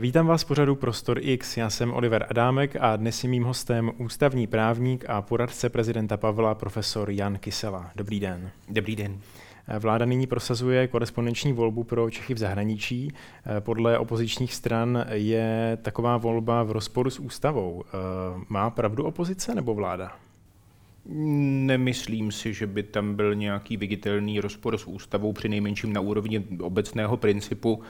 Vítám vás v pořadu Prostor X. Já jsem Oliver Adámek a dnes je mým hostem ústavní právník a poradce prezidenta Pavla profesor Jan Kysela. Dobrý den. Dobrý den. Vláda nyní prosazuje korespondenční volbu pro Čechy v zahraničí. Podle opozičních stran je taková volba v rozporu s ústavou. Má pravdu opozice nebo vláda? Nemyslím si, že by tam byl nějaký viditelný rozpor s ústavou, při nejmenším na úrovni obecného principu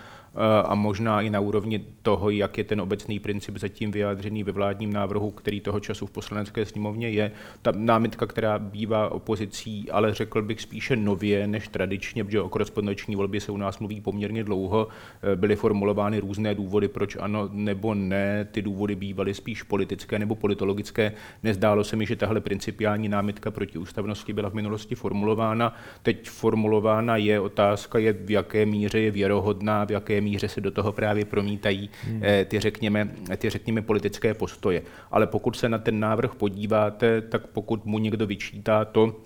a možná i na úrovni toho, jak je ten obecný princip zatím vyjádřený ve vládním návrhu, který toho času v poslanecké sněmovně je. Ta námitka, která bývá opozicí, ale řekl bych spíše nově než tradičně, protože o korespondenční volbě se u nás mluví poměrně dlouho, e, byly formulovány různé důvody, proč ano nebo ne. Ty důvody bývaly spíš politické nebo politologické. Nezdálo se mi, že tahle principiální námitka proti ústavnosti byla v minulosti formulována. Teď formulována je otázka, je v jaké míře je věrohodná, v jaké míře se do toho právě promítají hmm. Eh, ty, řekněme, ty, řekněme, politické postoje. Ale pokud se na ten návrh podíváte, tak pokud mu někdo vyčítá to,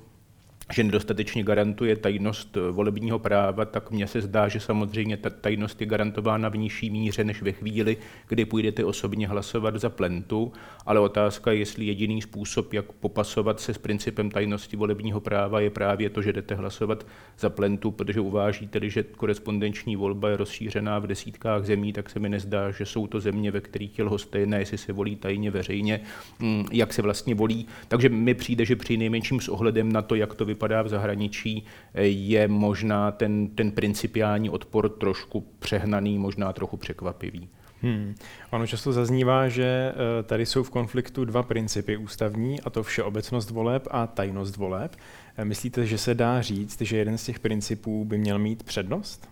že nedostatečně garantuje tajnost volebního práva, tak mně se zdá, že samozřejmě ta tajnost je garantována v nižší míře než ve chvíli, kdy půjdete osobně hlasovat za plentu, ale otázka je, jestli jediný způsob, jak popasovat se s principem tajnosti volebního práva, je právě to, že jdete hlasovat za plentu, protože uvážíte, že korespondenční volba je rozšířená v desítkách zemí, tak se mi nezdá, že jsou to země, ve kterých je lhostejné, jestli se volí tajně veřejně, hm, jak se vlastně volí. Takže mi přijde, že při nejmenším s ohledem na to, jak to vypadá, vypadá v zahraničí, je možná ten, ten principiální odpor trošku přehnaný, možná trochu překvapivý. Hmm. Ono často zaznívá, že eh, tady jsou v konfliktu dva principy ústavní, a to všeobecnost voleb a tajnost voleb. Eh, myslíte, že se dá říct, že jeden z těch principů by měl mít přednost?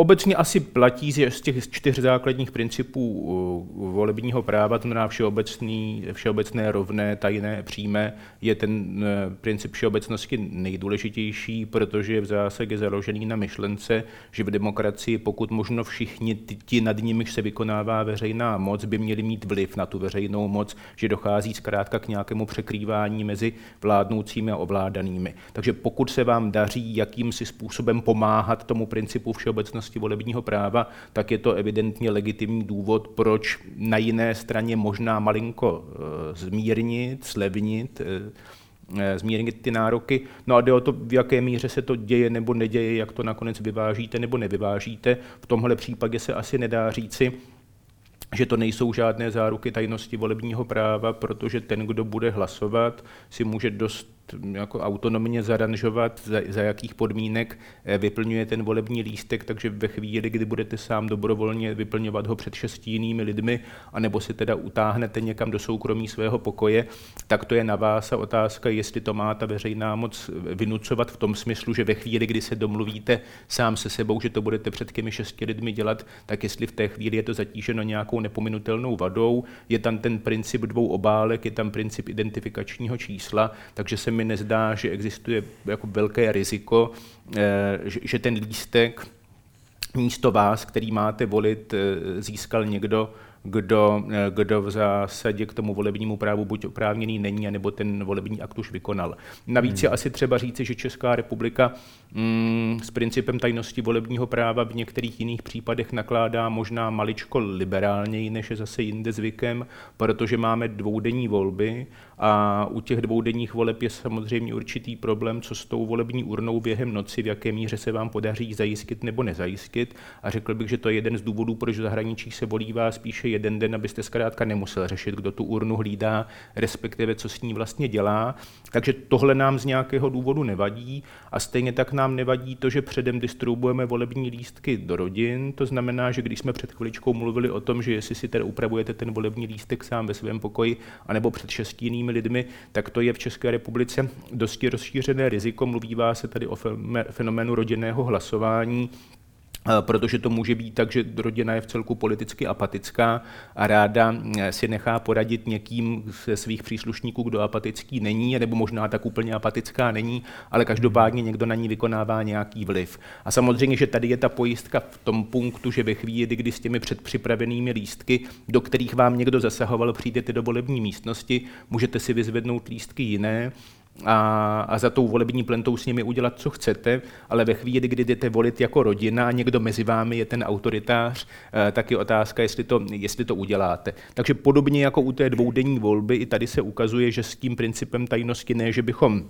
Obecně asi platí z těch čtyř základních principů volebního práva, to znamená všeobecný, všeobecné, rovné, tajné, přímé, je ten uh, princip všeobecnosti nejdůležitější, protože je v zásadě založený na myšlence, že v demokracii pokud možno všichni ti, nad nimiž se vykonává veřejná moc, by měli mít vliv na tu veřejnou moc, že dochází zkrátka k nějakému překrývání mezi vládnoucími a ovládanými. Takže pokud se vám daří jakýmsi způsobem pomáhat tomu principu všeobecnosti, platnosti volebního práva, tak je to evidentně legitimní důvod, proč na jiné straně možná malinko eh, zmírnit, slevnit, eh, eh, zmírnit ty nároky. No a jde o to, v jaké míře se to děje nebo neděje, jak to nakonec vyvážíte nebo nevyvážíte. V tomhle případě se asi nedá říci, že to nejsou žádné záruky tajnosti volebního práva, protože ten, kdo bude hlasovat, si může dost jako autonomně zaranžovat, za, za jakých podmínek eh, vyplňuje ten volební lístek, takže ve chvíli, kdy budete sám dobrovolně vyplňovat ho před šesti jinými lidmi, anebo si teda utáhnete někam do soukromí svého pokoje, tak to je na vás a otázka, jestli to má ta veřejná moc vynucovat v tom smyslu, že ve chvíli, kdy se domluvíte sám se sebou, že to budete před těmi šesti lidmi dělat, tak jestli v té chvíli je to zatíženo nějakou nepominutelnou vadou, je tam ten princip dvou obálek, je tam princip identifikačního čísla, takže se mi nezdá, že existuje jako velké riziko, eh, že ten lístek místo vás, který máte volit, eh, získal někdo, kdo, eh, kdo v zásadě k tomu volebnímu právu buď oprávněný není, nebo ten volební akt už vykonal. Navíc hmm. je asi třeba říci, že Česká republika mm, s principem tajnosti volebního práva v některých jiných případech nakládá možná maličko liberálněji, než je zase jinde zvykem, protože máme dvoudenní volby a u těch dvoudenních voleb je samozřejmě určitý problém, co s tou volební urnou během noci, v jaké míře se vám podaří zajistit nebo nezajistit. A řekl bych, že to je jeden z důvodů, proč v zahraničí se volívá spíše jeden den, abyste zkrátka nemusel řešit, kdo tu urnu hlídá, respektive co s ní vlastně dělá. Takže tohle nám z nějakého důvodu nevadí a stejně tak nám nevadí to, že předem distribuujeme volební lístky do rodin. To znamená, že když jsme před chviličkou mluvili o tom, že jestli si tedy upravujete ten volební lístek sám ve svém pokoji, anebo před šesti jinými lidmi, tak to je v České republice dosti rozšířené riziko. Mluvívá se tady o fenoménu rodinného hlasování, protože to může být tak, že rodina je v celku politicky apatická a ráda eh, si nechá poradit někým ze svých příslušníků, kdo apatický není, nebo možná tak úplně apatická není, ale každopádně někdo na ní vykonává nějaký vliv. A samozřejmě, že tady je ta pojistka v tom punktu, že ve chvíli, kdy s těmi předpřipravenými lístky, do kterých vám někdo zasahoval, přijdete do volební místnosti, můžete si vyzvednout lístky jiné, a, a za tou volební plentou s nimi udělat, co chcete, ale ve chvíli, kdy jdete volit jako rodina a někdo mezi vámi je ten autoritář, eh, tak je otázka, jestli to, jestli to uděláte. Takže podobně jako u té dvoudenní volby, i tady se ukazuje, že s tím principem tajnosti ne, že bychom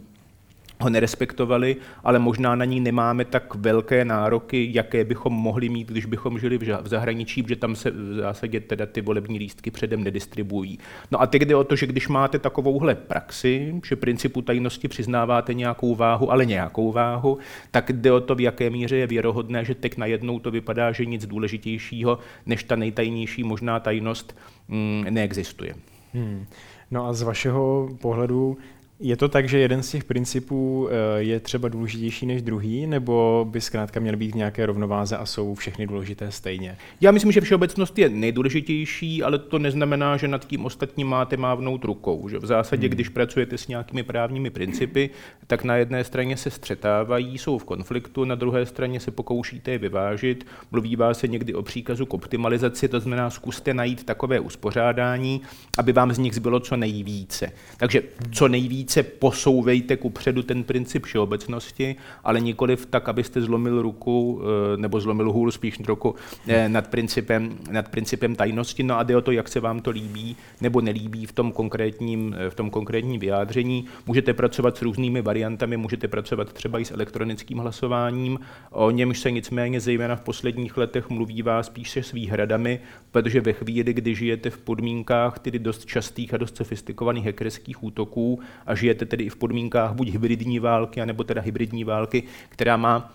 ho nerespektovali, ale možná na ní nemáme tak velké nároky, jaké bychom mohli mít, když bychom žili v zahraničí, protože tam se v zásadě teda ty volební lístky předem nedistribuují. No a teď jde o to, že když máte takovouhle praxi, že principu tajnosti přiznáváte nějakou váhu, ale nějakou váhu, tak jde o to, v jaké míře je věrohodné, že teď najednou to vypadá, že nic důležitějšího než ta nejtajnější možná tajnost mm, neexistuje. Hmm. No a z vašeho pohledu je to tak, že jeden z těch principů eh, je třeba důležitější než druhý, nebo by zkrátka měl být v nějaké rovnováze a jsou všechny důležité stejně? Já myslím, že všeobecnost je nejdůležitější, ale to neznamená, že nad tím ostatním máte mávnout rukou. Že v zásadě, hmm. když pracujete s nějakými právními principy, tak na jedné straně se střetávají, jsou v konfliktu, na druhé straně se pokoušíte je vyvážit. Mluvívá se někdy o příkazu k optimalizaci, to znamená, zkuste najít takové uspořádání, aby vám z nich zbylo co nejvíce. Takže co nejvíce více posouvejte ku předu ten princip všeobecnosti, ale nikoliv tak, abyste zlomil ruku, eh, nebo zlomil hůl spíš ruku eh, nad principem, nad principem tajnosti. No a jde o to, jak se vám to líbí nebo nelíbí v tom konkrétním, eh, v tom konkrétním vyjádření. Můžete pracovat s různými variantami, můžete pracovat třeba i s elektronickým hlasováním, o němž se nicméně zejména v posledních letech mluví vás spíše s výhradami, protože ve chvíli, kdy žijete v podmínkách tedy dost častých a dost sofistikovaných hackerských útoků a žijete tedy i v podmínkách buď hybridní války, anebo teda hybridní války, která má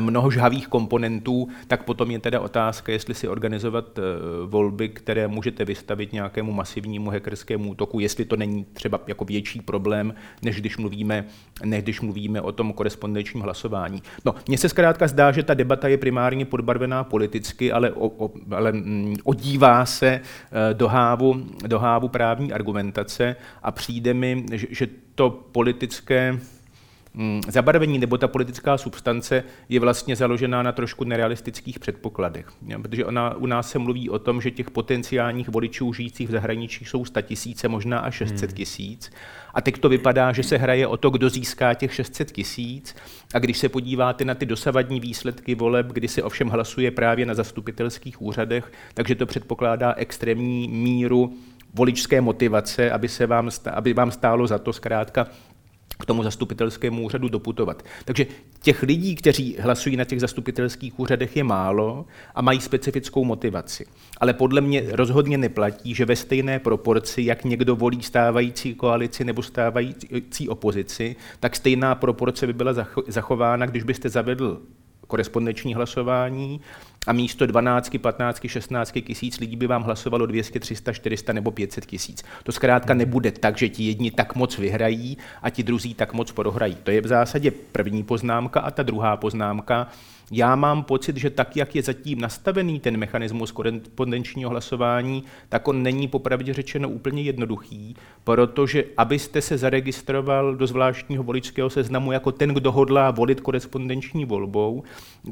mnoho žhavých komponentů, tak potom je teda otázka, jestli si organizovat eh, volby, které můžete vystavit nějakému masivnímu hackerskému útoku, jestli to není třeba jako větší problém, než když mluvíme, než když mluvíme o tom korespondenčním hlasování. No, mně se zkrátka zdá, že ta debata je primárně podbarvená politicky, ale, o, o, ale mm, odívá se eh, do hávu, do hávu právní argumentace a přijde mi, že, to politické zabarvení nebo ta politická substance je vlastně založená na trošku nerealistických předpokladech. Protože ona, u nás se mluví o tom, že těch potenciálních voličů žijících v zahraničí jsou 100 tisíce, možná až 600 hmm. tisíc. A teď to vypadá, že se hraje o to, kdo získá těch 600 tisíc. A když se podíváte na ty dosavadní výsledky voleb, kdy se ovšem hlasuje právě na zastupitelských úřadech, takže to předpokládá extrémní míru voličské motivace, aby, se vám, aby vám stálo za to zkrátka k tomu zastupitelskému úřadu doputovat. Takže těch lidí, kteří hlasují na těch zastupitelských úřadech, je málo a mají specifickou motivaci. Ale podle mě rozhodně neplatí, že ve stejné proporci, jak někdo volí stávající koalici nebo stávající opozici, tak stejná proporce by byla zachována, když byste zavedl korespondenční hlasování a místo 12, 15, 16 tisíc lidí by vám hlasovalo 200, 300, 400 nebo 500 tisíc. To zkrátka nebude tak, že ti jedni tak moc vyhrají a ti druzí tak moc prohrají. To je v zásadě první poznámka a ta druhá poznámka já mám pocit, že tak, jak je zatím nastavený ten mechanismus korespondenčního hlasování, tak on není popravdě řečeno úplně jednoduchý, protože abyste se zaregistroval do zvláštního voličského seznamu jako ten, kdo hodlá volit korespondenční volbou,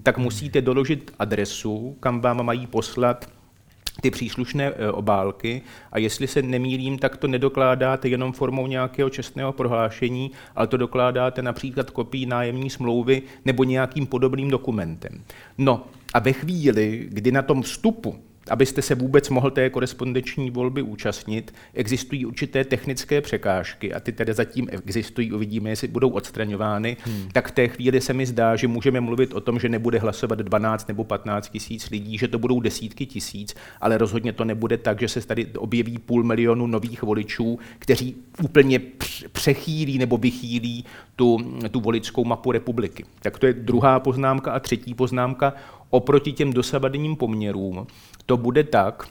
tak musíte doložit adresu, kam vám mají poslat ty příslušné e, obálky a jestli se nemýlím, tak to nedokládáte jenom formou nějakého čestného prohlášení, ale to dokládáte například kopií nájemní smlouvy nebo nějakým podobným dokumentem. No a ve chvíli, kdy na tom vstupu abyste se vůbec mohl té korespondenční volby účastnit, existují určité technické překážky a ty tedy zatím existují, uvidíme, jestli budou odstraňovány, hmm. tak v té chvíli se mi zdá, že můžeme mluvit o tom, že nebude hlasovat 12 nebo 15 tisíc lidí, že to budou desítky tisíc, ale rozhodně to nebude tak, že se tady objeví půl milionu nových voličů, kteří úplně přechýlí nebo vychýlí tu, tu voličskou mapu republiky. Tak to je druhá poznámka a třetí poznámka oproti těm dosavadním poměrům to bude tak,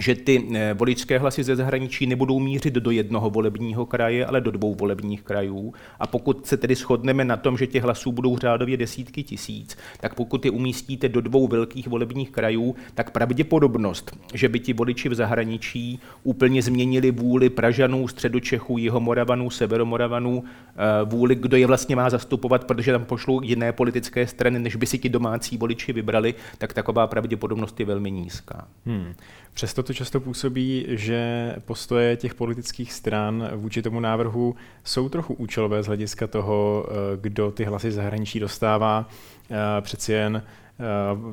že ty eh, voličské hlasy ze zahraničí nebudou mířit do jednoho volebního kraje, ale do dvou volebních krajů. A pokud se tedy shodneme na tom, že těch hlasů budou řádově desítky tisíc, tak pokud je umístíte do dvou velkých volebních krajů, tak pravděpodobnost, že by ti voliči v zahraničí úplně změnili vůli Pražanů, Středočechů, Jihomoravanů, Severomoravanů, eh, vůli, kdo je vlastně má zastupovat, protože tam pošlou jiné politické strany, než by si ti domácí voliči vybrali, tak taková pravděpodobnost je velmi nízká. Hmm. Přesto Česko to často působí, že postoje těch politických stran vůči tomu návrhu jsou trochu účelové z hlediska toho, eh, kdo ty hlasy zahraničí dostává. Přeci jen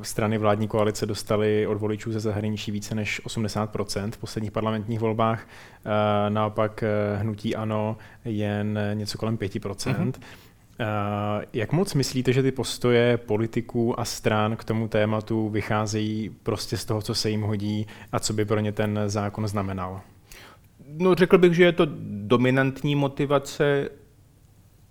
strany vládní koalice dostaly od voličů ze zahraničí více než 80% v posledních parlamentních volbách, naopak hnutí ANO jen něco kolem 5%. Mm-hmm. Eh, jak moc myslíte, že ty postoje politiků a stran k tomu tématu vycházejí prostě z toho, co se jim hodí a co by pro ně ten zákon znamenal? No, řekl bych, že je to dominantní motivace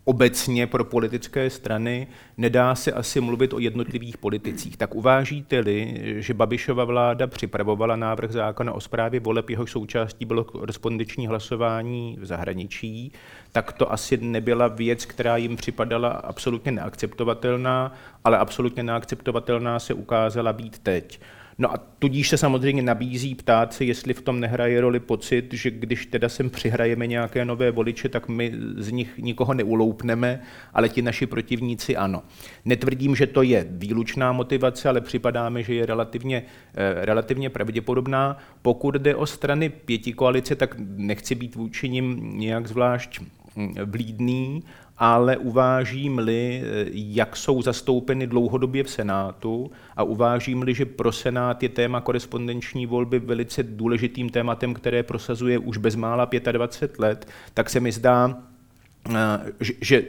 obecně pro politické strany, nedá se asi mluvit o jednotlivých politicích. Tak uvážíte-li, že Babišova vláda připravovala návrh zákona o zprávě voleb, jehož součástí bylo korespondenční hlasování v zahraničí, tak to asi nebyla věc, která jim připadala absolutně neakceptovatelná, ale absolutně neakceptovatelná se ukázala být teď. No a tudíž se samozřejmě nabízí ptát se, jestli v tom nehraje roli pocit, že když teda sem přihrajeme nějaké nové voliče, tak my z nich nikoho neuloupneme, ale ti naši protivníci ano. Netvrdím, že to je výlučná motivace, ale připadáme, že je relativně, eh, relativně pravděpodobná. Pokud jde o strany pěti koalice, tak nechci být vůči nim nějak zvlášť hm, vlídný, ale uvážím-li, jak jsou zastoupeny dlouhodobě v Senátu a uvážím-li, že pro Senát je téma korespondenční volby velice důležitým tématem, které prosazuje už bezmála 25 let, tak se mi zdá, eh, že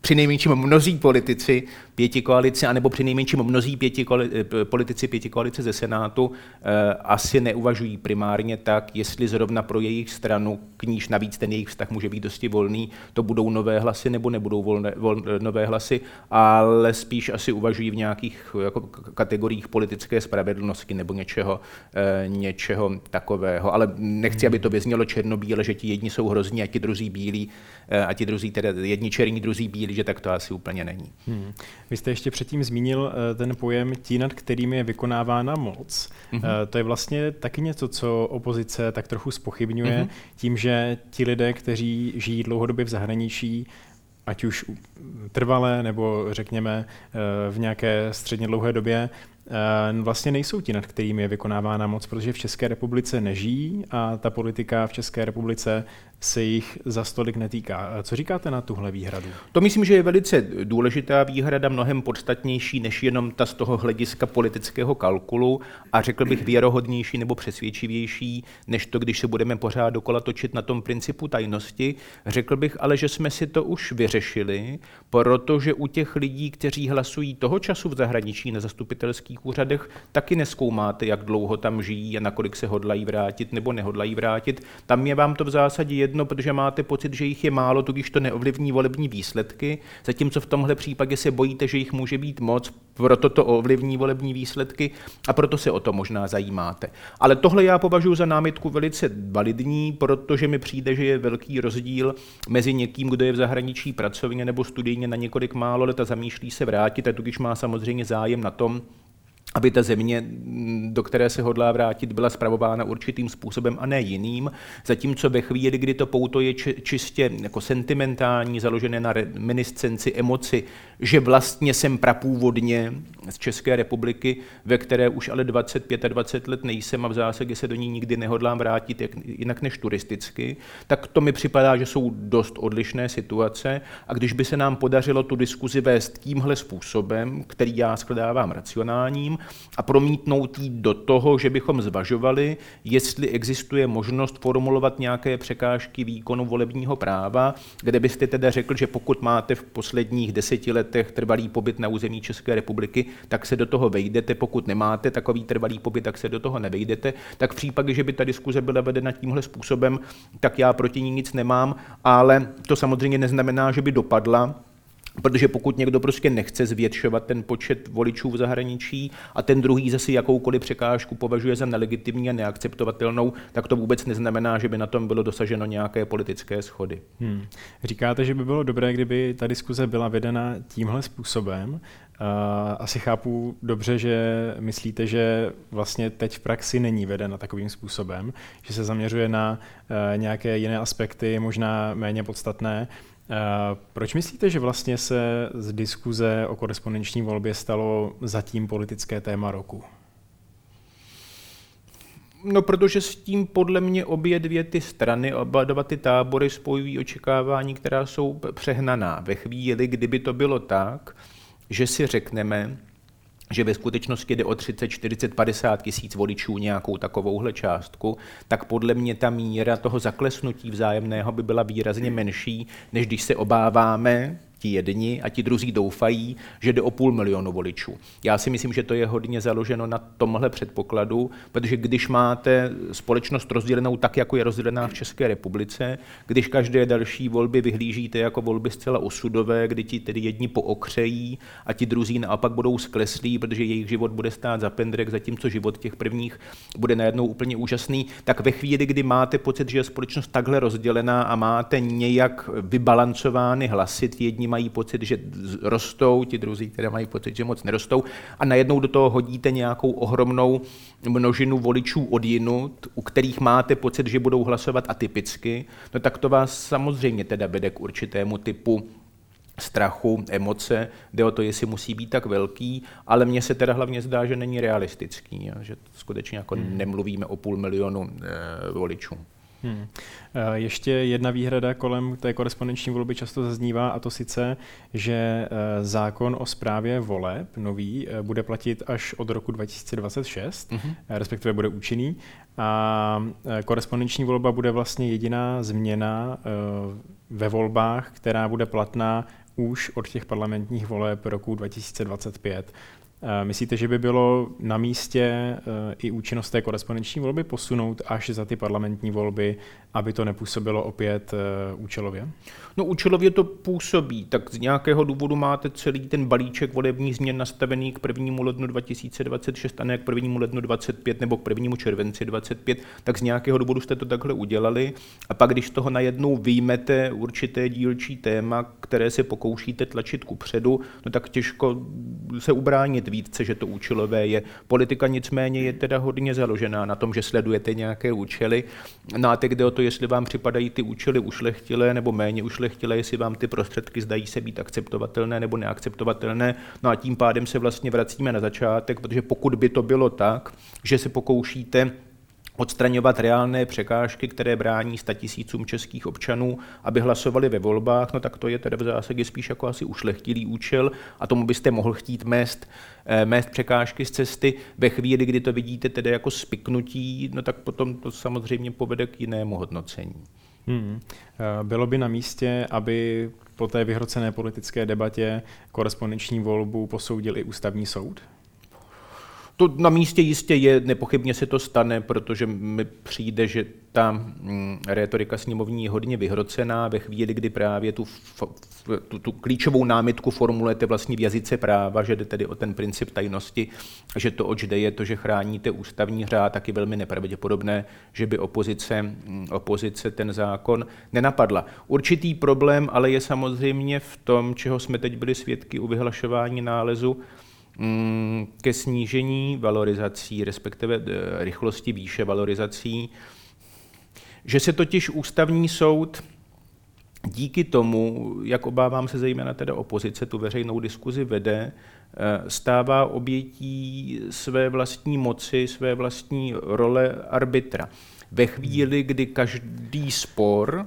při nejmenším mnozí politici pěti koalice, anebo při nejmenším mnozí pěti eh, politici pěti koalice ze Senátu eh, asi neuvažují primárně tak, jestli zrovna pro jejich stranu, k níž navíc ten jejich vztah může být dosti volný, to budou nové hlasy nebo nebudou volné, vol, nové hlasy, ale spíš asi uvažují v nějakých jako kategoriích politické spravedlnosti nebo něčeho, eh, něčeho takového. Ale nechci, aby to vyznělo černobíle, že ti jedni jsou hrozní a ti druzí bílí, a ti druzí teda jedni černí, druzí bílí, že tak to asi úplně není. Hmm. Vy jste ještě předtím zmínil eh, ten pojem tí, nad kterým je vykonávána moc. Mm-hmm. To je vlastně taky něco, co opozice tak trochu spochybňuje mm-hmm. tím, že ti lidé, kteří žijí dlouhodobě v zahraničí, ať už trvalé nebo řekněme eh, v nějaké středně dlouhé době, vlastně nejsou ti, nad kterými je vykonávána moc, protože v České republice nežijí a ta politika v České republice se jich za stolik netýká. Co říkáte na tuhle výhradu? To myslím, že je velice důležitá výhrada, mnohem podstatnější než jenom ta z toho hlediska politického kalkulu a řekl bych věrohodnější nebo přesvědčivější, než to, když se budeme pořád dokola točit na tom principu tajnosti. Řekl bych ale, že jsme si to už vyřešili, protože u těch lidí, kteří hlasují toho času v zahraničí na zastupitelských úřadech, taky neskoumáte, jak dlouho tam žijí a nakolik se hodlají vrátit nebo nehodlají vrátit. Tam je vám to v zásadě jedno jedno, protože máte pocit, že jich je málo, tudíž to neovlivní volební výsledky, zatímco v tomhle případě se bojíte, že jich může být moc, proto to ovlivní volební výsledky a proto se o to možná zajímáte. Ale tohle já považuji za námitku velice validní, protože mi přijde, že je velký rozdíl mezi někým, kdo je v zahraničí pracovně nebo studijně na několik málo let a zamýšlí se vrátit a tudíž má samozřejmě zájem na tom, aby ta země, do které se hodlá vrátit, byla spravována určitým způsobem a ne jiným, zatímco ve chvíli, kdy to pouto je čistě jako sentimentální, založené na reminiscenci, emoci, že vlastně jsem prapůvodně z České republiky, ve které už ale 25 a 20 let nejsem a v zásadě se do ní nikdy nehodlám vrátit jak, jinak než turisticky, tak to mi připadá, že jsou dost odlišné situace. A když by se nám podařilo tu diskuzi vést tímhle způsobem, který já shledávám racionálním, a promítnout jí do toho, že bychom zvažovali, jestli existuje možnost formulovat nějaké překážky výkonu volebního práva, kde byste teda řekl, že pokud máte v posledních deseti letech trvalý pobyt na území České republiky, tak se do toho vejdete, pokud nemáte takový trvalý pobyt, tak se do toho nevejdete, tak v případě, že by ta diskuze byla vedena tímhle způsobem, tak já proti ní nic nemám, ale to samozřejmě neznamená, že by dopadla, Protože pokud někdo prostě nechce zvětšovat ten počet voličů v zahraničí a ten druhý zase jakoukoliv překážku považuje za nelegitimní a neakceptovatelnou, tak to vůbec neznamená, že by na tom bylo dosaženo nějaké politické schody. Hmm. Říkáte, že by bylo dobré, kdyby ta diskuze byla vedena tímhle způsobem. Asi chápu dobře, že myslíte, že vlastně teď v praxi není vedena takovým způsobem, že se zaměřuje na eh, nějaké jiné aspekty, možná méně podstatné. Eh, proč myslíte, že vlastně se z diskuze o korespondenční volbě stalo zatím politické téma roku? No, protože s tím podle mě obě dvě ty strany, oba dva ty tábory spojují očekávání, která jsou přehnaná. Ve chvíli, kdyby to bylo tak, že si řekneme, že ve skutečnosti jde o 30, 40, 50 tisíc voličů nějakou takovouhle částku, tak podle mě ta míra toho zaklesnutí vzájemného by byla výrazně menší, než když se obáváme, ti jedni a ti druzí doufají, že jde o půl milionu voličů. Já si myslím, že to je hodně založeno na tomhle předpokladu, protože když máte společnost rozdělenou tak, jako je rozdělená v České republice, když každé další volby vyhlížíte jako volby zcela osudové, kdy ti tedy jedni pookřejí a ti druzí naopak budou skleslí, protože jejich život bude stát za pendrek, zatímco život těch prvních bude najednou úplně úžasný, tak ve chvíli, kdy máte pocit, že je společnost takhle rozdělená a máte nějak vybalancovány hlasy, jedni mají pocit, že rostou, ti druzí, které mají pocit, že moc nerostou, a najednou do toho hodíte nějakou ohromnou množinu voličů od jinut, u kterých máte pocit, že budou hlasovat atypicky, no tak to vás samozřejmě teda vede k určitému typu strachu, emoce, jde o to, jestli musí být tak velký, ale mně se teda hlavně zdá, že není realistický, že skutečně jako hmm. nemluvíme o půl milionu e, voličů. Hmm. Eh, ještě jedna výhrada kolem té korespondenční volby často zaznívá, a to sice, že eh, zákon o správě voleb nový eh, bude platit až od roku 2026, hmm. respektive bude účinný. A korespondenční volba bude vlastně jediná změna ve volbách, která bude platná už od těch parlamentních voleb roku 2025. Myslíte, že by bylo na místě eh, i účinnost té korespondenční volby posunout až za ty parlamentní volby, aby to nepůsobilo opět eh, účelově? No účelově to působí, tak z nějakého důvodu máte celý ten balíček volebních změn nastavený k 1. lednu 2026 a ne k 1. lednu 2025 nebo k 1. červenci 2025, tak z nějakého důvodu jste to takhle udělali a pak když toho najednou vyjmete určité dílčí téma, které se pokoušíte tlačit ku předu, no tak těžko se ubránit výtce, že to účelové je. Politika nicméně je teda hodně založená na tom, že sledujete nějaké účely. No a teď jde o to, jestli vám připadají ty účely ušlechtilé nebo méně ušlechtilé, jestli vám ty prostředky zdají se být akceptovatelné nebo neakceptovatelné. No a tím pádem se vlastně vracíme na začátek, protože pokud by to bylo tak, že se pokoušíte odstraňovat reálné překážky, které brání tisícům českých občanů, aby hlasovali ve volbách, no tak to je tedy v zásadě spíš jako asi ušlechtilý účel a tomu byste mohl chtít mést, eh, mést překážky z cesty. Ve chvíli, kdy to vidíte tedy jako spiknutí, no tak potom to samozřejmě povede k jinému hodnocení. Hmm. Eh, bylo by na místě, aby po té vyhrocené politické debatě korespondenční volbu posoudil i ústavní soud? To na místě jistě je, nepochybně se to stane, protože mi přijde, že ta mm, retorika sněmovní je hodně vyhrocená ve chvíli, kdy právě tu, tu, tu klíčovou námitku formulujete vlastně v jazyce práva, že jde tedy o ten princip tajnosti, že to, oč jde, je to, že chráníte ústavní řád, taky velmi nepravděpodobné, že by opozice, mm, opozice ten zákon nenapadla. Určitý problém ale je samozřejmě v tom, čeho jsme teď byli svědky u vyhlašování nálezu, ke snížení valorizací, respektive eh, rychlosti výše valorizací, že se totiž ústavní soud díky tomu, jak obávám se zejména teda opozice, tu veřejnou diskuzi vede, eh, stává obětí své vlastní moci, své vlastní role arbitra. Ve chvíli, kdy každý spor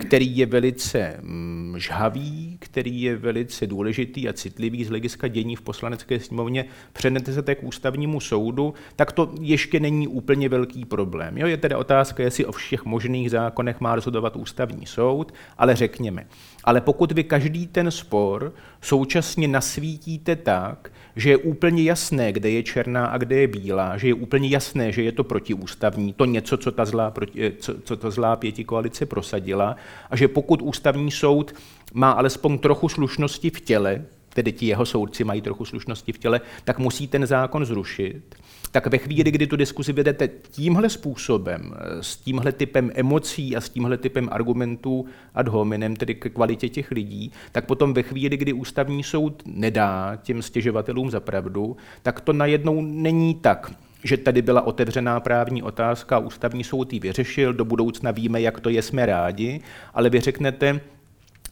který je velice mm, žhavý, který je velice důležitý a citlivý z hlediska dění v poslanecké sněmovně, přenesete k ústavnímu soudu, tak to ještě není úplně velký problém. Jo, je tedy otázka, jestli o všech možných zákonech má rozhodovat ústavní soud, ale řekněme. Ale pokud vy každý ten spor současně nasvítíte tak, že je úplně jasné, kde je černá a kde je bílá, že je úplně jasné, že je to protiústavní, to něco, co ta zlá, proti, co, co ta zlá pěti koalice prosadila, a že pokud ústavní soud má alespoň trochu slušnosti v těle, tedy ti jeho soudci mají trochu slušnosti v těle, tak musí ten zákon zrušit. Tak ve chvíli, kdy tu diskuzi vedete tímhle způsobem, s tímhle typem emocí a s tímhle typem argumentů ad hominem, tedy k kvalitě těch lidí, tak potom ve chvíli, kdy ústavní soud nedá těm stěžovatelům za pravdu, tak to najednou není tak, že tady byla otevřená právní otázka, ústavní soud ji vyřešil, do budoucna víme, jak to je, jsme rádi, ale vy řeknete,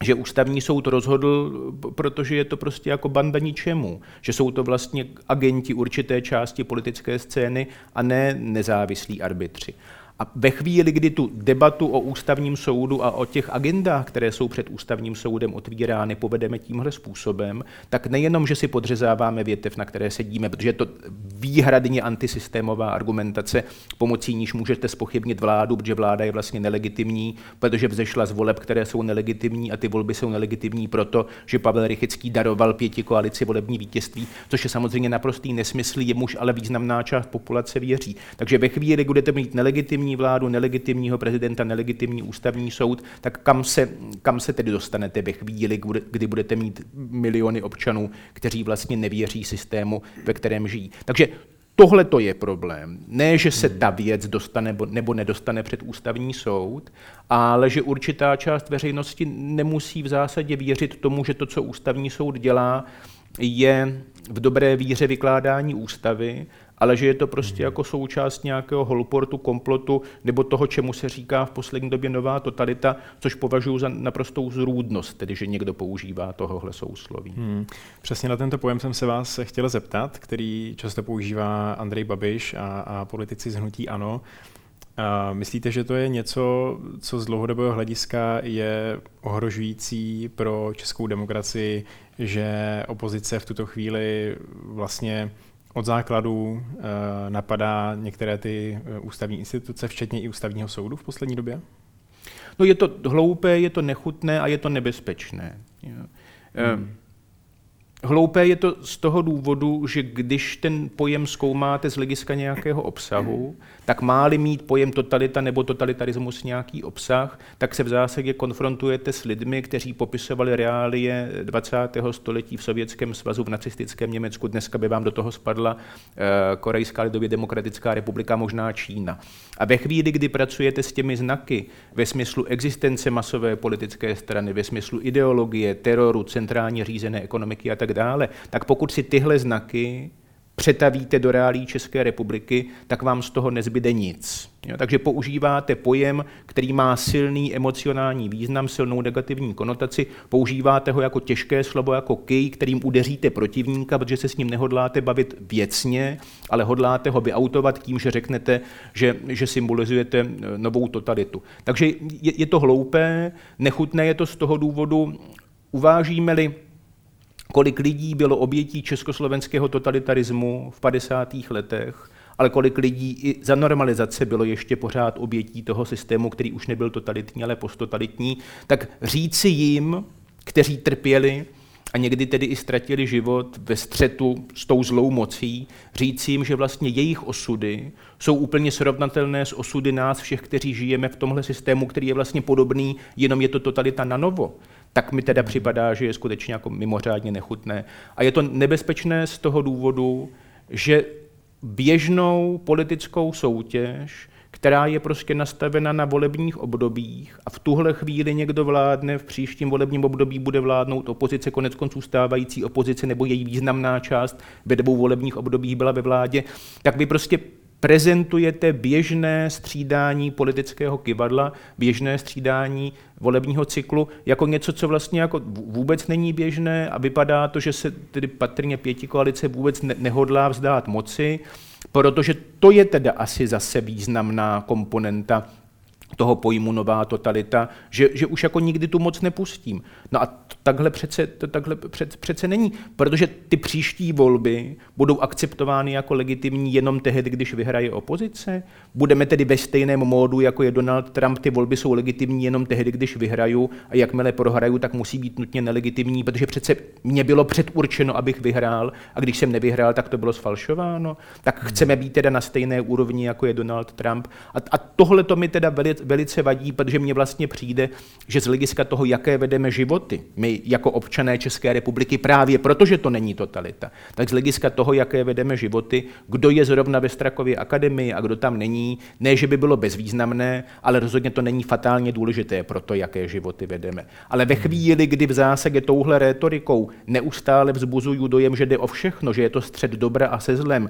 že ústavní soud rozhodl, protože je to prostě jako banda ničemu, že jsou to vlastně agenti určité části politické scény a ne nezávislí arbitři. A ve chvíli, kdy tu debatu o ústavním soudu a o těch agendách, které jsou před ústavním soudem otvírány, povedeme tímhle způsobem, tak nejenom, že si podřezáváme větev, na které sedíme, protože je to výhradně antisystémová argumentace, pomocí níž můžete spochybnit vládu, protože vláda je vlastně nelegitimní, protože vzešla z voleb, které jsou nelegitimní a ty volby jsou nelegitimní proto, že Pavel Rychický daroval pěti koalici volební vítězství, což je samozřejmě naprostý nesmysl, jemuž ale významná část populace věří. Takže ve chvíli, kdy budete mít nelegitimní nelegitimní vládu, nelegitimního prezidenta, nelegitimní ústavní soud, tak kam se, kam se tedy dostanete ve chvíli, kdy budete mít miliony občanů, kteří vlastně nevěří systému, ve kterém žijí. Takže Tohle to je problém. Ne, že se ta věc dostane nebo nedostane před ústavní soud, ale že určitá část veřejnosti nemusí v zásadě věřit tomu, že to, co ústavní soud dělá, je v dobré víře vykládání ústavy ale že je to prostě jako součást nějakého holportu, komplotu nebo toho, čemu se říká v poslední době nová totalita, což považuji za naprostou zrůdnost, tedy že někdo používá tohohle sousloví. Hmm. Přesně na tento pojem jsem se vás chtěl zeptat, který často používá Andrej Babiš a, a politici z hnutí ANO. A myslíte, že to je něco, co z dlouhodobého hlediska je ohrožující pro českou demokracii, že opozice v tuto chvíli vlastně od základu eh, napadá některé ty eh, ústavní instituce, včetně i ústavního soudu v poslední době? No je to hloupé, je to nechutné a je to nebezpečné. Hmm. Hloupé je to z toho důvodu, že když ten pojem zkoumáte z hlediska nějakého obsahu, tak má-li mít pojem totalita nebo totalitarismus nějaký obsah, tak se v zásadě konfrontujete s lidmi, kteří popisovali reálie 20. století v Sovětském svazu, v nacistickém Německu. Dneska by vám do toho spadla eh, Korejská lidově demokratická republika, možná Čína. A ve chvíli, kdy pracujete s těmi znaky ve smyslu existence masové politické strany, ve smyslu ideologie, teroru, centrálně řízené ekonomiky a tak dále, tak pokud si tyhle znaky přetavíte do reálí České republiky, tak vám z toho nezbyde nic. Jo, takže používáte pojem, který má silný emocionální význam, silnou negativní konotaci, používáte ho jako těžké slovo, jako kej, kterým udeříte protivníka, protože se s ním nehodláte bavit věcně, ale hodláte ho vyautovat tím, že řeknete, že, že symbolizujete e, novou totalitu. Takže je, je to hloupé, nechutné je to z toho důvodu, uvážíme-li kolik lidí bylo obětí československého totalitarismu v 50. letech, ale kolik lidí i za normalizace bylo ještě pořád obětí toho systému, který už nebyl totalitní, ale posttotalitní, tak říci jim, kteří trpěli a někdy tedy i ztratili život ve střetu s tou zlou mocí, říci jim, že vlastně jejich osudy jsou úplně srovnatelné s osudy nás všech, kteří žijeme v tomhle systému, který je vlastně podobný, jenom je to totalita na novo tak mi teda připadá, že je skutečně jako mimořádně nechutné. A je to nebezpečné z toho důvodu, že běžnou politickou soutěž, která je prostě nastavena na volebních obdobích a v tuhle chvíli někdo vládne, v příštím volebním období bude vládnout opozice, konec konců stávající opozice nebo její významná část ve dvou volebních obdobích byla ve vládě, tak vy prostě prezentujete běžné střídání politického kivadla, běžné střídání volebního cyklu jako něco, co vlastně jako vůbec není běžné a vypadá to, že se tedy patrně pěti koalice vůbec nehodlá vzdát moci, protože to je teda asi zase významná komponenta toho pojmu nová totalita, že, že už jako nikdy tu moc nepustím. No a takhle přece, takhle před, přece není, protože ty příští volby budou akceptovány jako legitimní jenom tehdy, když vyhraje opozice. Budeme tedy ve stejném módu, jako je Donald Trump, ty volby jsou legitimní jenom tehdy, když vyhraju a jakmile prohraju, tak musí být nutně nelegitimní, protože přece mě bylo předurčeno, abych vyhrál a když jsem nevyhrál, tak to bylo sfalšováno. Tak chceme být teda na stejné úrovni, jako je Donald Trump. A, a tohle to mi teda velice velice vadí, protože mně vlastně přijde, že z hlediska toho, jaké vedeme životy, my jako občané České republiky, právě protože to není totalita, tak z hlediska toho, jaké vedeme životy, kdo je zrovna ve Strakově akademii a kdo tam není, ne, že by bylo bezvýznamné, ale rozhodně to není fatálně důležité pro to, jaké životy vedeme. Ale ve chvíli, kdy v zásadě touhle rétorikou neustále vzbuzuju dojem, že jde o všechno, že je to střed dobra a se zlem,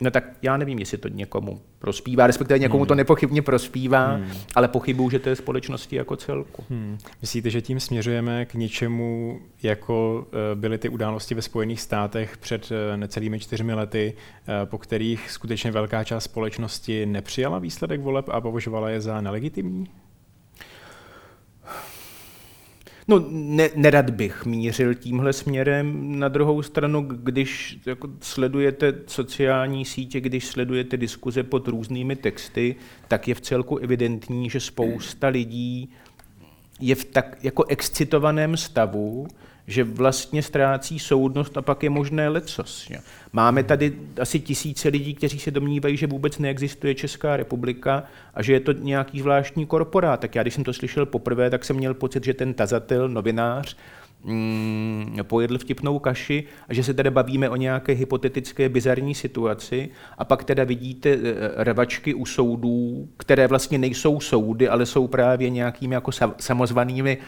No tak já nevím, jestli to někomu prospívá, respektive někomu hmm. to nepochybně prospívá, hmm. ale pochybuju, že to je společnosti jako celku. Hmm. Myslíte, že tím směřujeme k něčemu, jako eh, byly ty události ve Spojených státech před eh, necelými čtyřmi lety, eh, po kterých skutečně velká část společnosti nepřijala výsledek voleb a považovala je za nelegitimní? No, ne, nerad bych mířil tímhle směrem. Na druhou stranu, když jako sledujete sociální sítě, když sledujete diskuze pod různými texty, tak je v celku evidentní, že spousta lidí je v tak jako excitovaném stavu, že vlastně ztrácí soudnost a pak je možné lecos. Máme tady asi tisíce lidí, kteří se domnívají, že vůbec neexistuje Česká republika a že je to nějaký zvláštní korporát. Tak já, když jsem to slyšel poprvé, tak jsem měl pocit, že ten tazatel, novinář, mm, pojedl vtipnou kaši a že se teda bavíme o nějaké hypotetické bizarní situaci a pak teda vidíte eh, revačky u soudů, které vlastně nejsou soudy, ale jsou právě nějakými jako samozvanými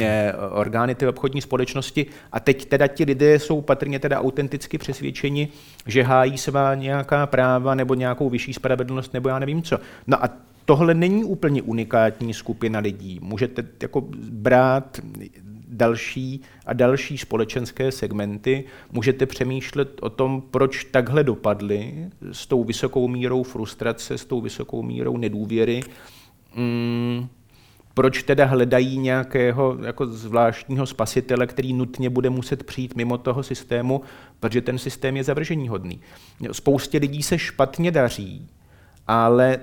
eh, orgány té obchodní společnosti a teď teda ti lidé jsou patrně teda autenticky přesvědčeni, že hájí svá nějaká práva nebo nějakou vyšší spravedlnost nebo já nevím co. No a tohle není úplně unikátní skupina lidí. Můžete jako brát další a další společenské segmenty, můžete přemýšlet o tom, proč takhle dopadly s tou vysokou mírou frustrace, s tou vysokou mírou nedůvěry, mm, proč teda hledají nějakého jako zvláštního spasitele, který nutně bude muset přijít mimo toho systému, protože ten systém je zavržení hodný. Spoustě lidí se špatně daří, ale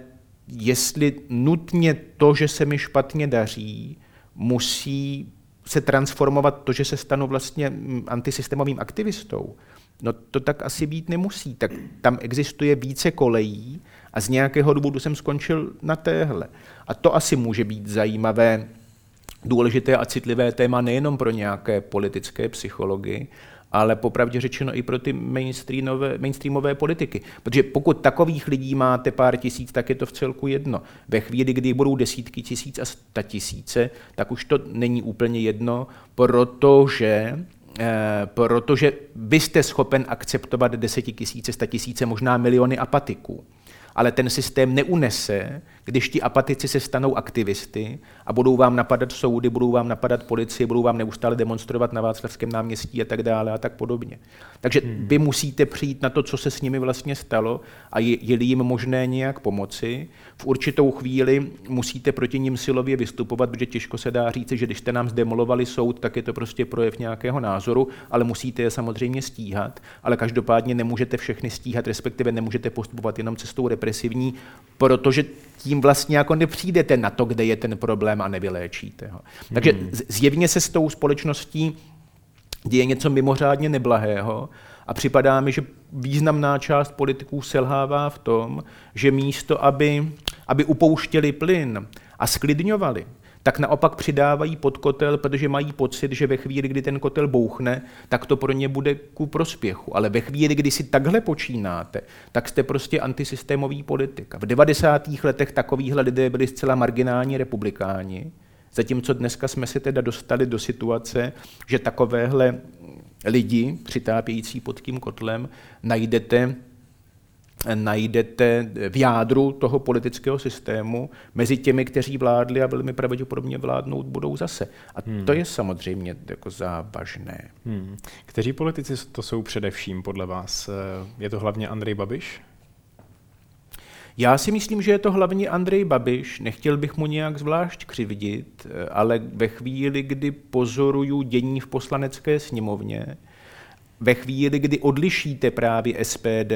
jestli nutně to, že se mi špatně daří, musí se transformovat to, že se stanu vlastně mm, antisystémovým aktivistou, no to tak asi být nemusí. Tak tam existuje více kolejí a z nějakého důvodu jsem skončil na téhle. A to asi může být zajímavé, důležité a citlivé téma nejenom pro nějaké politické psychologi, ale popravdě řečeno i pro ty mainstreamové, mainstreamové politiky. Protože pokud takových lidí máte pár tisíc, tak je to v celku jedno. Ve chvíli, kdy budou desítky tisíc a sta tisíce, tak už to není úplně jedno, protože eh, protože byste schopen akceptovat desetitisíce, statisíce, možná miliony apatiků ale ten systém neunese, když ti apatici se stanou aktivisty a budou vám napadat soudy, budou vám napadat policii, budou vám neustále demonstrovat na Václavském náměstí a tak dále a tak podobně. Takže hmm. vy musíte přijít na to, co se s nimi vlastně stalo a je, je jim možné nějak pomoci. V určitou chvíli musíte proti ním silově vystupovat, protože těžko se dá říct, že když jste nám zdemolovali soud, tak je to prostě projev nějakého názoru, ale musíte je samozřejmě stíhat, ale každopádně nemůžete všechny stíhat, respektive nemůžete postupovat jenom cestou represivní, protože tím vlastně jako nepřijdete na to, kde je ten problém a nevyléčíte ho. Takže hmm. zjevně se s tou společností děje něco mimořádně neblahého a připadá mi, že významná část politiků selhává v tom, že místo, aby, aby upouštěli plyn a sklidňovali, tak naopak přidávají pod kotel, protože mají pocit, že ve chvíli, kdy ten kotel bouchne, tak to pro ně bude ku prospěchu. Ale ve chvíli, kdy si takhle počínáte, tak jste prostě antisystémový politik. V 90. letech takovýhle lidé byli zcela marginální republikáni, zatímco dneska jsme se teda dostali do situace, že takovéhle lidi přitápějící pod tím kotlem najdete najdete v jádru toho politického systému mezi těmi, kteří vládli a velmi pravděpodobně vládnout budou zase. A hmm. to je samozřejmě jako závažné. Hmm. Kteří politici to jsou především podle vás? Je to hlavně Andrej Babiš? Já si myslím, že je to hlavně Andrej Babiš, nechtěl bych mu nějak zvlášť křivdit, ale ve chvíli, kdy pozoruju dění v poslanecké sněmovně, ve chvíli, kdy odlišíte právě SPD,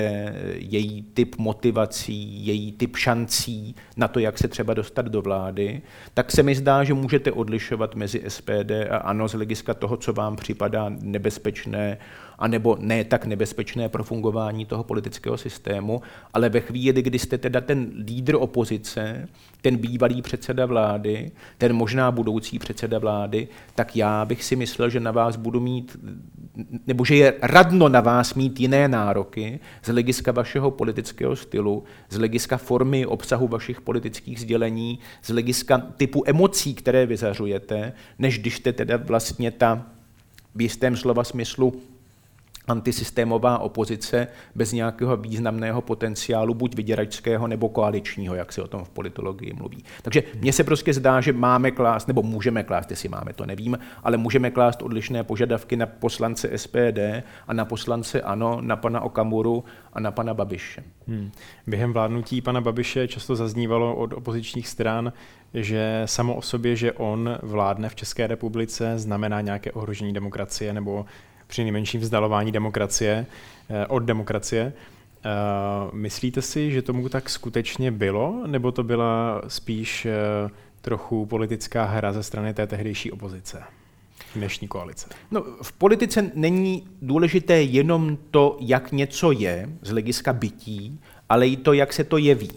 její typ motivací, její typ šancí na to, jak se třeba dostat do vlády, tak se mi zdá, že můžete odlišovat mezi SPD a ANO z hlediska toho, co vám připadá nebezpečné, anebo ne tak nebezpečné pro fungování toho politického systému, ale ve chvíli, kdy jste teda ten lídr opozice, ten bývalý předseda vlády, ten možná budoucí předseda vlády, tak já bych si myslel, že na vás budu mít, nebo že je radno na vás mít jiné nároky z hlediska vašeho politického stylu, z hlediska formy obsahu vašich politických sdělení, z hlediska typu emocí, které vyzařujete, než když jste teda vlastně ta v jistém slova smyslu antisystémová opozice bez nějakého významného potenciálu, buď vyděračského nebo koaličního, jak se o tom v politologii mluví. Takže mně se prostě zdá, že máme klást, nebo můžeme klást, jestli máme, to nevím, ale můžeme klást odlišné požadavky na poslance SPD a na poslance ANO, na pana Okamuru a na pana Babiše. Hmm. Během vládnutí pana Babiše často zaznívalo od opozičních stran, že samo o sobě, že on vládne v České republice, znamená nějaké ohrožení demokracie nebo při nejmenším vzdalování demokracie eh, od demokracie. Eh, myslíte si, že tomu tak skutečně bylo, nebo to byla spíš eh, trochu politická hra ze strany té tehdejší opozice? dnešní koalice? No, v politice není důležité jenom to, jak něco je z hlediska bytí, ale i to, jak se to jeví.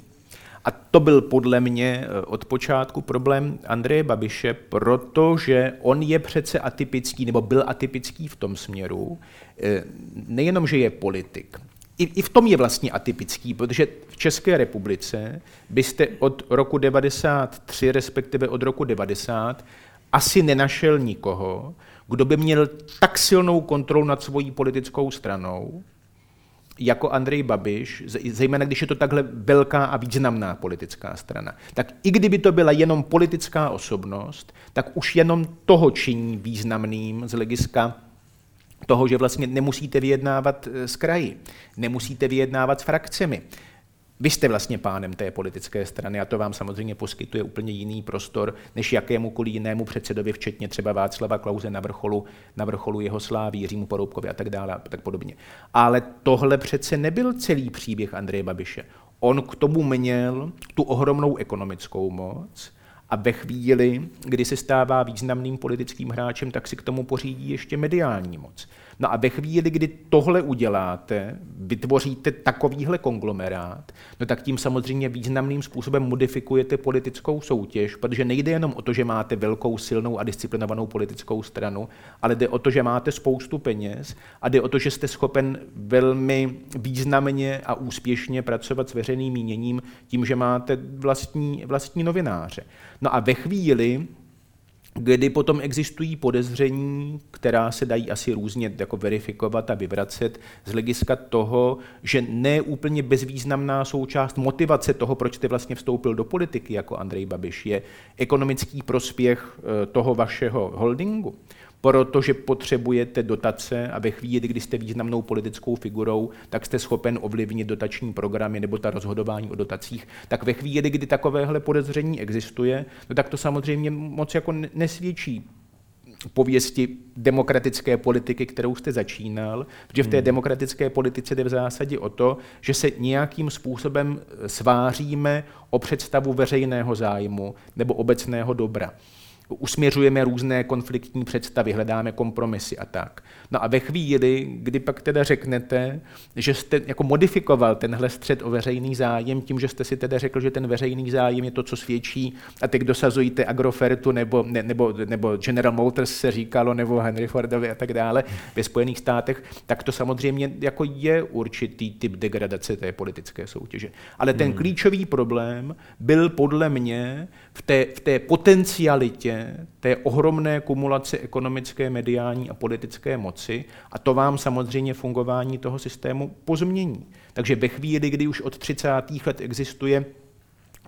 A to byl podle mě eh, od počátku problém Andreje Babiše, protože on je přece atypický, nebo byl atypický v tom směru, eh, nejenom, že je politik, i, v tom je vlastně atypický, protože v České republice byste od roku 93, respektive od roku 90, asi nenašel nikoho, kdo by měl tak silnou kontrolu nad svojí politickou stranou, jako Andrej Babiš, zejména když je to takhle velká a významná politická strana, tak i kdyby to byla jenom politická osobnost, tak už jenom toho činí významným z hlediska toho, že vlastně nemusíte vyjednávat eh, s kraji, nemusíte vyjednávat s frakcemi. Vy jste vlastně pánem té politické strany a to vám samozřejmě poskytuje úplně jiný prostor než jakémukoliv jinému předsedovi, včetně třeba Václava Klauze na vrcholu, na vrcholu jeho slávy, Jiřímu Poroubkovi a tak dále a tak podobně. Ale tohle přece nebyl celý příběh Andreje Babiše. On k tomu měl tu ohromnou ekonomickou moc, a ve chvíli, kdy se stává významným politickým hráčem, tak si k tomu pořídí ještě mediální moc. No a ve chvíli, kdy tohle uděláte, vytvoříte takovýhle konglomerát, no tak tím samozřejmě významným způsobem modifikujete politickou soutěž, protože nejde jenom o to, že máte velkou, silnou a disciplinovanou politickou stranu, ale jde o to, že máte spoustu peněz a jde o to, že jste schopen velmi významně a úspěšně pracovat s veřejným míněním tím, že máte vlastní, vlastní novináře. No a ve chvíli, kdy potom existují podezření, která se dají asi různě jako verifikovat a vyvracet z hlediska toho, že ne úplně bezvýznamná součást motivace toho, proč jste vlastně vstoupil do politiky jako Andrej Babiš, je ekonomický prospěch eh, toho vašeho holdingu protože potřebujete dotace a ve chvíli, kdy jste významnou politickou figurou, tak jste schopen ovlivnit dotační programy nebo ta rozhodování o dotacích. Tak ve chvíli, kdy takovéhle podezření existuje, no tak to samozřejmě moc jako nesvědčí pověsti demokratické politiky, kterou jste začínal, protože v té hmm. demokratické politice jde v zásadě o to, že se nějakým způsobem sváříme o představu veřejného zájmu nebo obecného dobra usměřujeme různé konfliktní představy, hledáme kompromisy a tak. No a ve chvíli, kdy pak teda řeknete, že jste jako modifikoval tenhle střed o veřejný zájem tím, že jste si teda řekl, že ten veřejný zájem je to, co svědčí a teď dosazujete Agrofertu nebo, ne, nebo, nebo General Motors se říkalo, nebo Henry Fordovi a tak dále ve Spojených státech, tak to samozřejmě jako je určitý typ degradace té politické soutěže. Ale ten hmm. klíčový problém byl podle mě v té, v té potencialitě té ohromné kumulace ekonomické, mediální a politické moci a to vám samozřejmě fungování toho systému pozmění. Takže ve chvíli, kdy už od 30. let existuje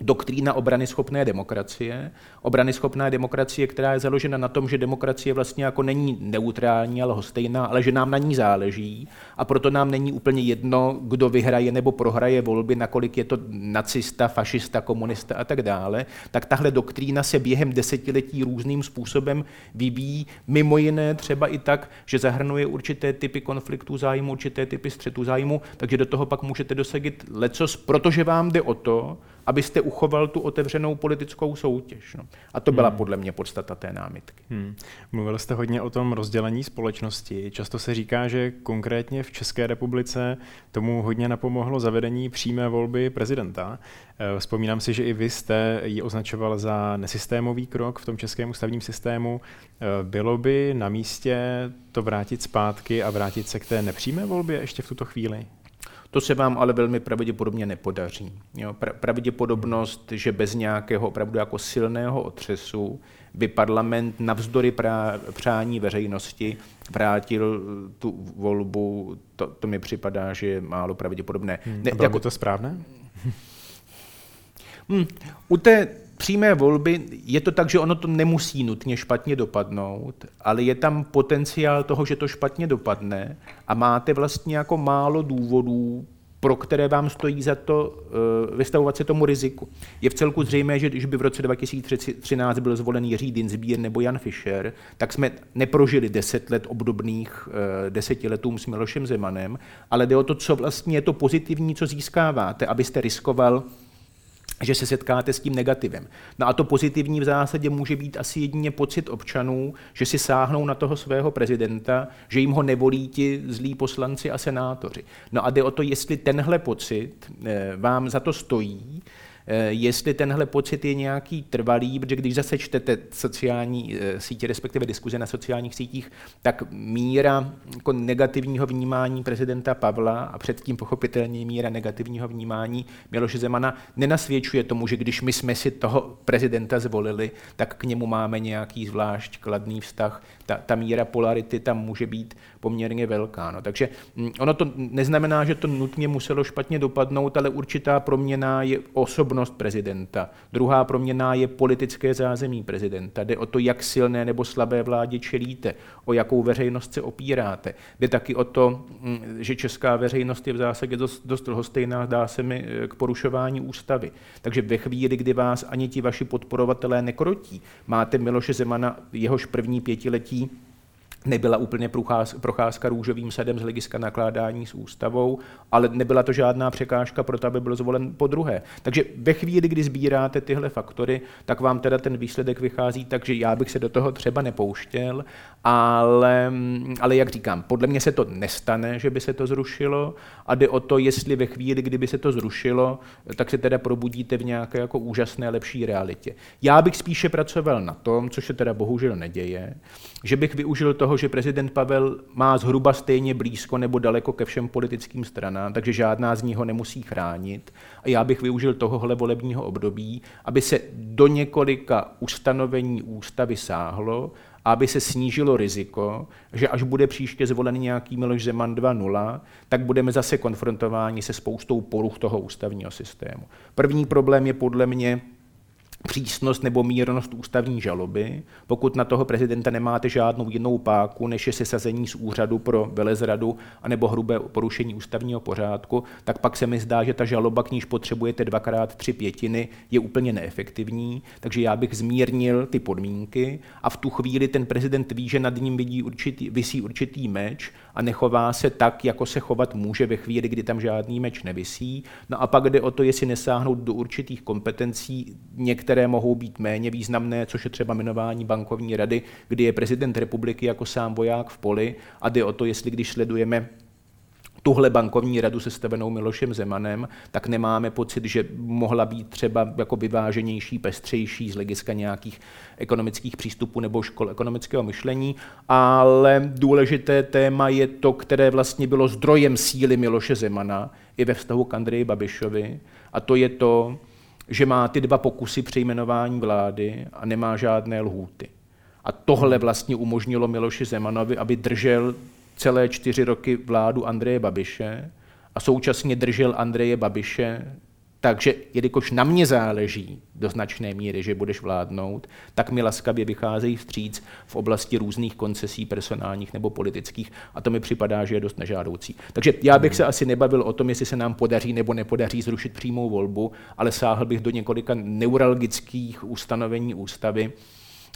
doktrína obrany schopné demokracie. Obrany schopná demokracie, která je založena na tom, že demokracie vlastně jako není neutrální, ale hostejná, ale že nám na ní záleží. A proto nám není úplně jedno, kdo vyhraje nebo prohraje volby, nakolik je to nacista, fašista, komunista a tak dále, tak tahle doktrína se během desetiletí různým způsobem vyvíjí, mimo jiné třeba i tak, že zahrnuje určité typy konfliktů zájmu, určité typy střetu zájmu, takže do toho pak můžete dosadit lecos, protože vám jde o to, abyste uchoval tu otevřenou politickou soutěž. No. A to byla hmm. podle mě podstata té námitky. Hmm. Mluvil jste hodně o tom rozdělení společnosti. Často se říká, že konkrétně v České republice tomu hodně napomohlo zavedení přímé volby prezidenta. Eh, vzpomínám si, že i vy jste ji označoval za nesystémový krok v tom českém ústavním systému. Eh, bylo by na místě to vrátit zpátky a vrátit se k té nepřímé volbě ještě v tuto chvíli? To se vám ale velmi pravděpodobně nepodaří. Jo, pravděpodobnost, že bez nějakého opravdu jako silného otřesu by parlament navzdory prá, přání veřejnosti vrátil tu volbu, to, to mi připadá, že je málo pravděpodobné. Hmm, ne, bylo jako, by to správné? Hmm, u té přímé volby je to tak, že ono to nemusí nutně špatně dopadnout, ale je tam potenciál toho, že to špatně dopadne a máte vlastně jako málo důvodů, pro které vám stojí za to uh, vystavovat se tomu riziku. Je v celku zřejmé, že když by v roce 2013 byl zvolen Jiří Dinsbier nebo Jan Fischer, tak jsme neprožili deset let obdobných uh, deseti letům s Milošem Zemanem, ale jde o to, co vlastně je to pozitivní, co získáváte, abyste riskoval že se setkáte s tím negativem. No a to pozitivní v zásadě může být asi jedině pocit občanů, že si sáhnou na toho svého prezidenta, že jim ho nevolí ti zlí poslanci a senátoři. No a jde o to, jestli tenhle pocit eh, vám za to stojí, jestli tenhle pocit je nějaký trvalý, protože když zase čtete sociální eh, sítě, respektive diskuze na sociálních sítích, tak míra jako negativního vnímání prezidenta Pavla a předtím pochopitelně míra negativního vnímání Miloše Zemana nenasvědčuje tomu, že když my jsme si toho prezidenta zvolili, tak k němu máme nějaký zvlášť kladný vztah. Ta, ta míra polarity tam může být poměrně velká. No. Takže mm, ono to neznamená, že to nutně muselo špatně dopadnout, ale určitá proměna je osobnost prezidenta. Druhá proměna je politické zázemí prezidenta. Jde o to, jak silné nebo slabé vládě čelíte, o jakou veřejnost se opíráte. Jde taky o to, mm, že česká veřejnost je v zásadě dost, dost lhostejná, dá se mi, eh, k porušování ústavy. Takže ve chvíli, kdy vás ani ti vaši podporovatelé nekrotí, máte Miloše Zemana, jehož první pětiletí nebyla úplně procházka růžovým sadem z hlediska nakládání s ústavou, ale nebyla to žádná překážka pro to, aby byl zvolen po druhé. Takže ve chvíli, kdy sbíráte tyhle faktory, tak vám teda ten výsledek vychází tak, že já bych se do toho třeba nepouštěl, ale, ale jak říkám, podle mě se to nestane, že by se to zrušilo a jde o to, jestli ve chvíli, kdyby se to zrušilo, tak se teda probudíte v nějaké jako úžasné lepší realitě. Já bych spíše pracoval na tom, což se teda bohužel neděje, že bych využil toho, že prezident Pavel má zhruba stejně blízko nebo daleko ke všem politickým stranám, takže žádná z nich ho nemusí chránit. A já bych využil tohohle volebního období, aby se do několika ustanovení ústavy sáhlo, aby se snížilo riziko, že až bude příště zvolen nějaký Miloš Zeman 2.0, tak budeme zase konfrontováni se spoustou poruch toho ústavního systému. První problém je podle mě přísnost nebo mírnost ústavní žaloby. Pokud na toho prezidenta nemáte žádnou jinou páku, než je sesazení z úřadu pro velezradu anebo hrubé porušení ústavního pořádku, tak pak se mi zdá, že ta žaloba, k níž potřebujete dvakrát tři pětiny, je úplně neefektivní. Takže já bych zmírnil ty podmínky a v tu chvíli ten prezident ví, že nad ním vidí určitý, vysí určitý meč a nechová se tak, jako se chovat může ve chvíli, kdy tam žádný meč nevisí. No a pak jde o to, jestli nesáhnout do určitých kompetencí některé které mohou být méně významné, což je třeba jmenování bankovní rady, kdy je prezident republiky jako sám voják v poli a jde o to, jestli když sledujeme tuhle bankovní radu sestavenou Milošem Zemanem, tak nemáme pocit, že mohla být třeba jako vyváženější, pestřejší z hlediska nějakých ekonomických přístupů nebo škol ekonomického myšlení, ale důležité téma je to, které vlastně bylo zdrojem síly Miloše Zemana i ve vztahu k Andreji Babišovi, a to je to, že má ty dva pokusy přejmenování vlády a nemá žádné lhůty. A tohle vlastně umožnilo Miloši Zemanovi, aby držel celé čtyři roky vládu Andreje Babiše a současně držel Andreje Babiše takže, jelikož na mě záleží do značné míry, že budeš vládnout, tak mi laskavě vycházejí vstříc v oblasti různých koncesí personálních nebo politických a to mi připadá, že je dost nežádoucí. Takže já bych se asi nebavil o tom, jestli se nám podaří nebo nepodaří zrušit přímou volbu, ale sáhl bych do několika neuralgických ustanovení ústavy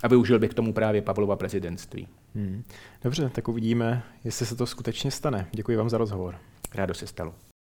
a využil bych k tomu právě Pavlova prezidentství. Hmm. Dobře, tak uvidíme, jestli se to skutečně stane. Děkuji vám za rozhovor. Rádo se stalo.